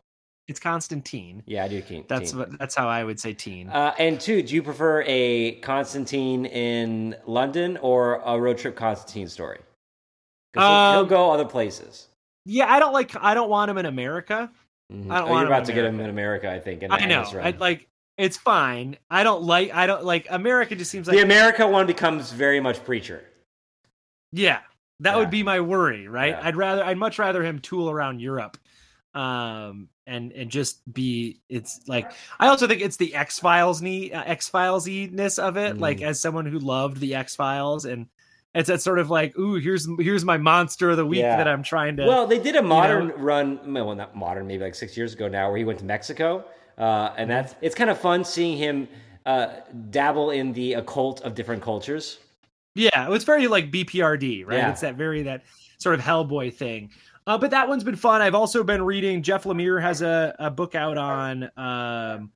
it's Constantine yeah, I do. Keen, that's teen. what that's how I would say teen Uh, and two, do you prefer a Constantine in London or a road trip Constantine story? 'Cause he'll, he'll Um, go other places. yeah I don't like I don't want him in America Mhm. I don't oh, want you're him about to get him in America, I think. in I know. I like it's fine. I don't like I don't like America just seems like the America one becomes very much preacher. yeah. That Yeah. would be my worry, right? Yeah. I'd rather I'd much rather him tool around Europe. Um and and just be it's like I also think it's the X-Files ne- uh, X-Files ness of it like Mm. as someone who loved the X-Files and it's that sort of like ooh here's here's my monster of the week Yeah. that I'm trying to Well, they did a modern run. Well, not modern, maybe like six years ago now, where he went to Mexico, uh, and that's it's kind of fun seeing him uh, dabble in the occult of different cultures. Yeah, it's very like BPRD, right? Yeah. It's that very that sort of Hellboy thing. Uh, but that one's been fun. I've also been reading. Jeff Lemire has a, a book out on um,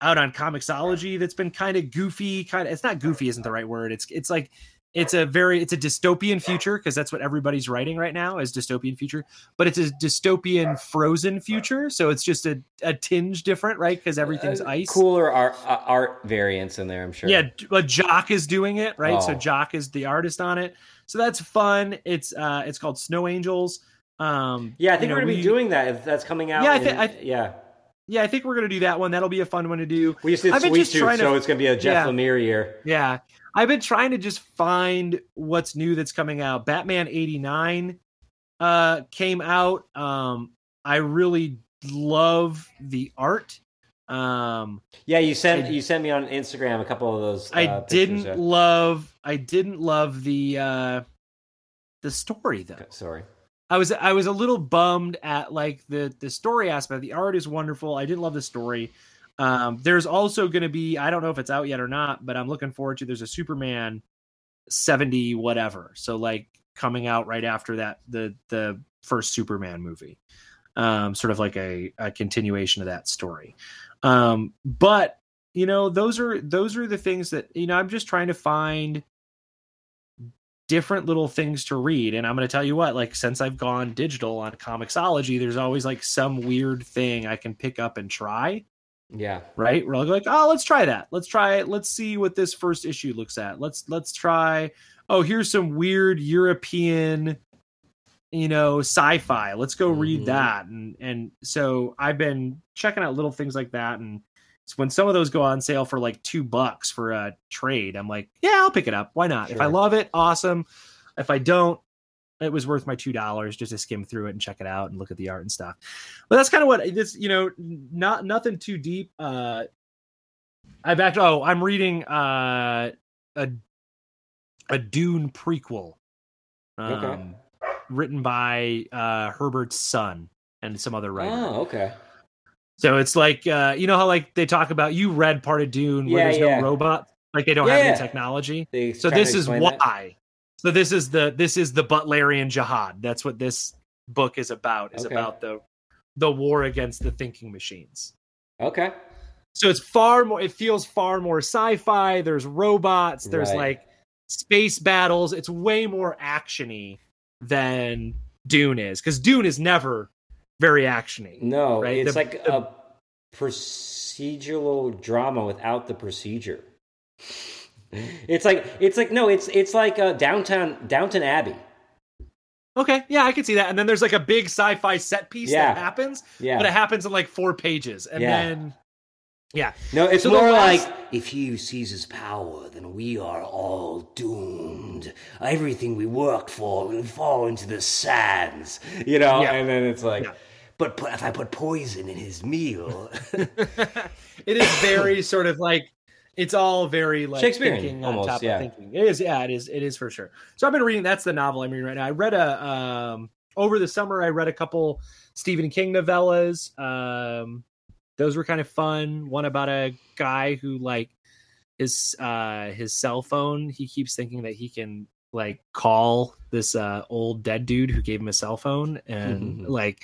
out on Comixology that's been kind of goofy. Kind of, it's not goofy, isn't the right word. It's it's like it's a very it's a dystopian future because that's what everybody's writing right now is dystopian future but it's a dystopian frozen future so it's just a, a tinge different right because everything's Uh, ice Cooler art, uh, art variants in there, I'm sure. yeah but jock is doing it right so Oh. jock is the artist on it so that's fun it's uh it's called snow angels um Yeah, I you think know, we're gonna we- be doing that. If that's coming out. Yeah, I in- thi- I- yeah. yeah i think we're gonna do that one that'll be a fun one to do We just did I've Sweet Tooth, to- so it's gonna be a Jeff Yeah. Lemire year. Yeah. I've been trying to just find what's new that's coming out. Batman 89 uh came out. Um I really love the art. Um Yeah, you sent you sent me on Instagram a couple of those. I uh, pictures, didn't yeah. love I didn't love the uh the story though. Sorry. I was I was a little bummed at like the the story aspect. The art is wonderful. I didn't love the story. Um, there's also going to be I don't know if it's out yet or not, but I'm looking forward to. There's a Superman 70 whatever. So like coming out right after that the the first Superman movie. Um, sort of like a, a continuation of that story. Um, but you know those are those are the things that you know I'm just trying to find different little things to read. And I'm going to tell you what, like, since I've gone digital on Comixology, there's always like some weird thing I can pick up and try, Yeah. right? We're like, oh, let's try that. Let's try it. Let's see what this first issue looks at. Let's, let's try, oh, here's some weird European, you know, sci-fi. Let's go Mhm. read that. And, and so I've been checking out little things like that. And it's when some of those go on sale for like two bucks for a trade, I'm like, yeah, I'll pick it up. Why not? If I love it, awesome. If I don't, it was worth my two dollars just to skim through it and check it out and look at the art and stuff. But that's kind of what this, you know, not nothing too deep. Uh I backed. Oh, I'm reading uh a a Dune prequel, um, Okay. written by uh Herbert's son and some other writer. Oh, okay. So it's like uh, you know how like they talk about you read part of Dune where Yeah, there's yeah. no robot, like they don't have Yeah. any technology. They So this is why. that? So this is the this is the Butlerian jihad. That's what this book is about. Is Okay. about the the war against the thinking machines. Okay. So it's far more. It feels far more sci-fi. There's robots. There's Right. like space battles. It's way more actiony than Dune is because Dune is never very actiony. No, Right, it's the- like the- a procedural drama without the procedure. It's like it's like no, it's it's like uh, downtown Downton Abbey. Okay, yeah, I can see that. And then there's like a big sci-fi set piece Yeah. that happens, Yeah. but it happens in like four pages, and Yeah. then yeah, No, it's So more last- like if he seizes power, then we are all doomed. Everything we worked for will fall into the sands. You know, Yeah. and then it's like, but put, if I put poison in his meal, it is very sort of like it's all very like Shakespearean, thinking almost, on top yeah. of thinking. It is, yeah, it is, it is for sure. So I've been reading. That's the novel I'm reading right now. I read a um over the summer. I read a couple Stephen King novellas. Um, those were kind of fun. One about a guy who like his uh his cell phone. He keeps thinking that he can like call this uh old dead dude who gave him a cell phone and like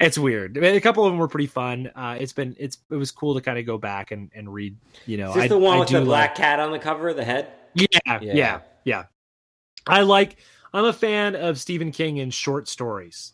it's weird. I mean, a couple of them were pretty fun. Uh it's been it's it was cool to kind of go back and and read you know is this I, the one I with do the black like- cat on the cover, of the head? yeah, Yeah. yeah yeah. I like i'm a fan of stephen king in short stories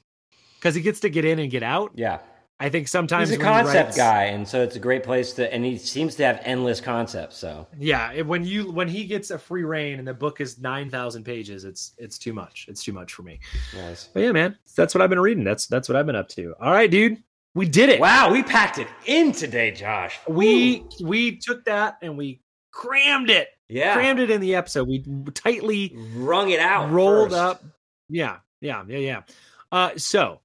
because he gets to get in and get out. Yeah, i think sometimes he's a concept writes- guy, and so it's a great place to. And he seems to have endless concepts. So yeah when you when he gets a free reign and the book is 9000 pages it's it's too much it's too much for me nice. but yeah man that's what i've been reading that's that's what i've been up to all right dude we did it Wow, we packed it in today, Josh. we we took that and we crammed it yeah, crammed it in the episode we tightly wrung it out, rolled first. up yeah yeah yeah yeah uh so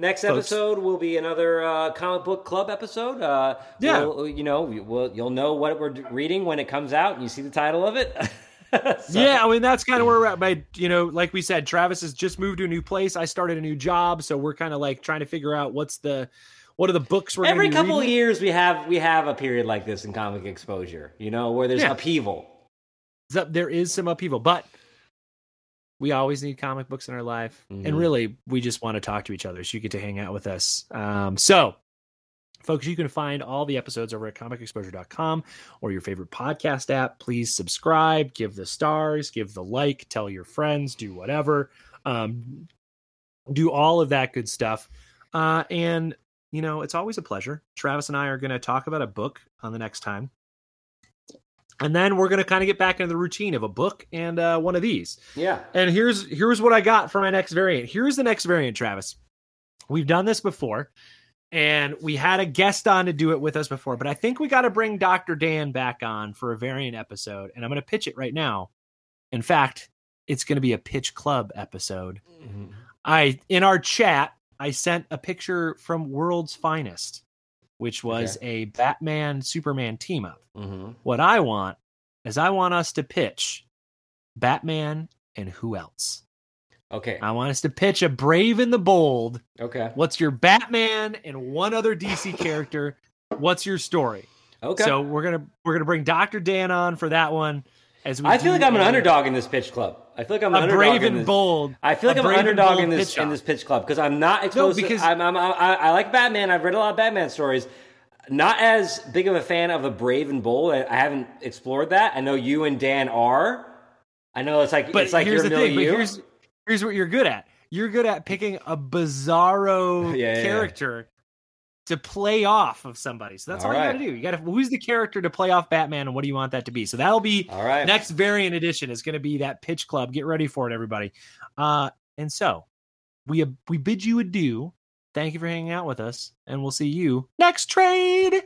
Next Folks. episode will be another uh, comic book club episode. Uh, Yeah. we'll- you know, we- we'll, you'll know what we're reading when it comes out, and you see the title of it. So- yeah i mean that's kind of where we're at my you know like we said travis has just moved to a new place i started a new job so we're kind of like trying to figure out what's the what are the books we're Every couple of years, we have we have a period like this in comic exposure. You know, where there's Yeah. upheaval. There is some upheaval but we always need comic books in our life Mhm. and really we just want to talk to each other so you get to hang out with us um so Folks, you can find all the episodes over at comicexposure.com or your favorite podcast app. Please subscribe, give the stars, give the like, tell your friends, do whatever. Um, do all of that good stuff. Uh, and, you know, it's always a pleasure. Travis and I are going to talk about a book on the next time. And then we're going to kind of get back into the routine of a book and uh, one of these. Yeah. And here's here's what I got for my next variant. Here's the next variant, Travis. We've done this before, and we had a guest on to do it with us before, but I think we got to bring Dr. Dan back on for a variant episode, and I'm going to pitch it right now. In fact, it's going to be a pitch club episode. Mm-hmm. I in our chat, I sent a picture from World's Finest, which was a Batman Superman team up. Mm-hmm. What I want is I want us to pitch Batman and who else? Okay. I want us to pitch a Brave and the Bold. Okay. What's your Batman and one other DC character? What's your story? Okay. So we're gonna we're gonna bring Doctor Dan on for that one. As we I feel like I'm an underdog in this pitch club. I feel like I'm A brave and bold. I feel like I'm an underdog in this in this pitch club because I'm not exposed. No, because- to, I'm, I'm, I, I like Batman. I've read a lot of Batman stories. Not as big of a fan of a Brave and Bold. I, I haven't explored that. I know you and Dan are. I know it's like But it's like here's your the thing. But here's here's what you're good at. You're good at picking a bizarro yeah, yeah. character to play off of somebody. So that's all, All you got to do. You got to who's the character to play off Batman, and what do you want that to be? So that'll be All right. next variant edition is going to be that pitch club. Get ready for it, everybody. Uh, and so we we bid you adieu. Thank you for hanging out with us, and we'll see you next trade.